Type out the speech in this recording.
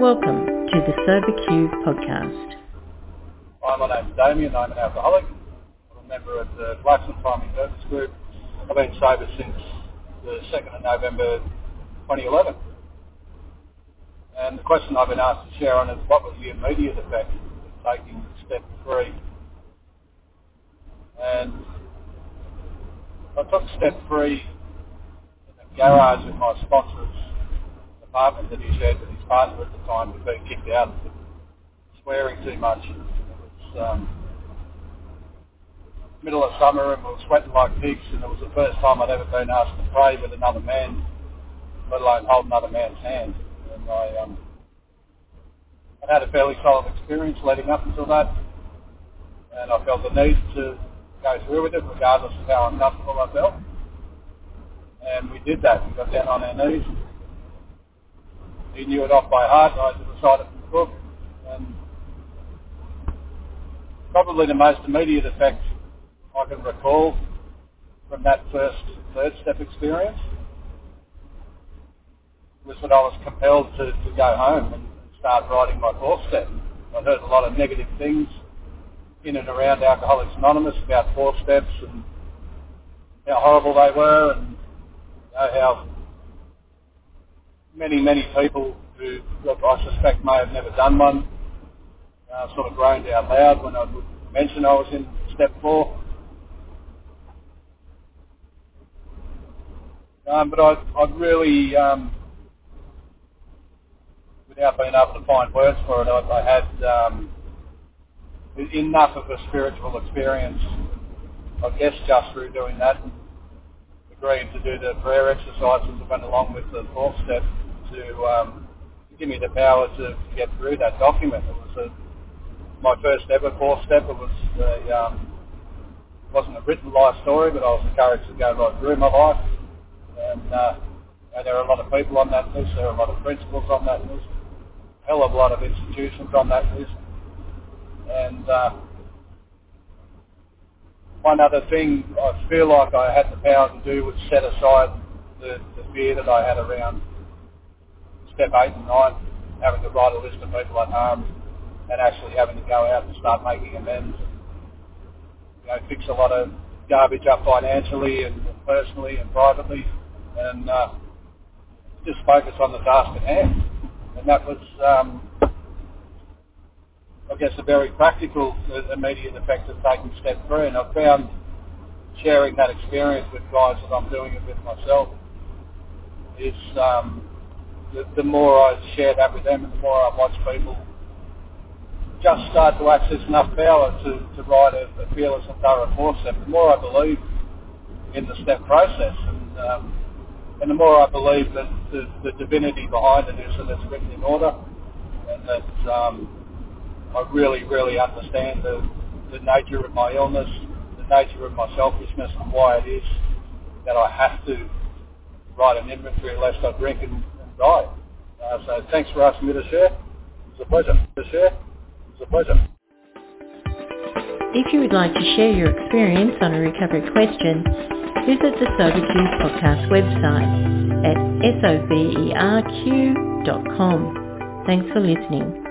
Welcome to the SoberQ podcast. Hi, my name's Damien. I'm an alcoholic. I'm a member of the Blackson Primary Service Group. I've been sober since the 2nd of November 2011. And the question I've been asked to share on is what was the immediate effect of taking step three? And I took step three in the garage with my sponsor's apartment that he shared with his partner at the time who'd been kicked out for swearing too much. It was um, middle of summer and we were sweating like pigs and it was the first time I'd ever been asked to pray with another man, let alone hold another man's hand. And I, um, I'd had a fairly solid experience leading up until that and I felt the need to go through with it regardless of how uncomfortable I felt. And we did that. We got down on our knees. He knew it off by heart. I just recited from the book. And probably the most immediate effect I can recall from that first third step experience was that I was compelled to, to go home and start writing my fourth step. I heard a lot of negative things in and around Alcoholics Anonymous about four steps and how horrible they were and you know, how many, many people who look, I suspect may have never done one uh, sort of groaned out loud when I would mention I was in step four. Um, but I, I really, um, without being able to find words for it, I, I had um, enough of a spiritual experience, I guess just through doing that, and agreeing to do the prayer exercises that went along with the fourth step to, um, give me the power to, get through that document. It was a, my first ever fourth step. It was a, um, wasn't a written life story, but I was encouraged to go right through my life. And, uh, there are a lot of people on that list. There are a lot of principles on that list. A hell of a lot of institutions on that list. And uh, one other thing I feel like I had the power to do was set aside the, the fear that I had around step eight and nine, having to write a list of people I'd harmed and actually having to go out and start making amends. You know, fix a lot of garbage up financially and personally and privately and uh, just focus on the task at hand. And that was um, I guess, a very practical uh, immediate effect of taking step three. And I've found sharing that experience with guys that I'm doing it with myself is um, the, the more I share that with them and the more I watch people just start to access enough power to, to write a, a fearless and thorough four step, the more I believe in the step process. And, um, and the more I believe that the, the divinity behind it is that it's written in order and that um, I really, really understand the, the nature of my illness, the nature of my selfishness and why it is that I have to write an inventory lest I drink and, die. Uh, so thanks for asking me to share. It's a pleasure to share. It's a pleasure. If you would like to share your experience on a recovery question, visit the Sober SoberQ podcast website at soberq.com. Thanks for listening.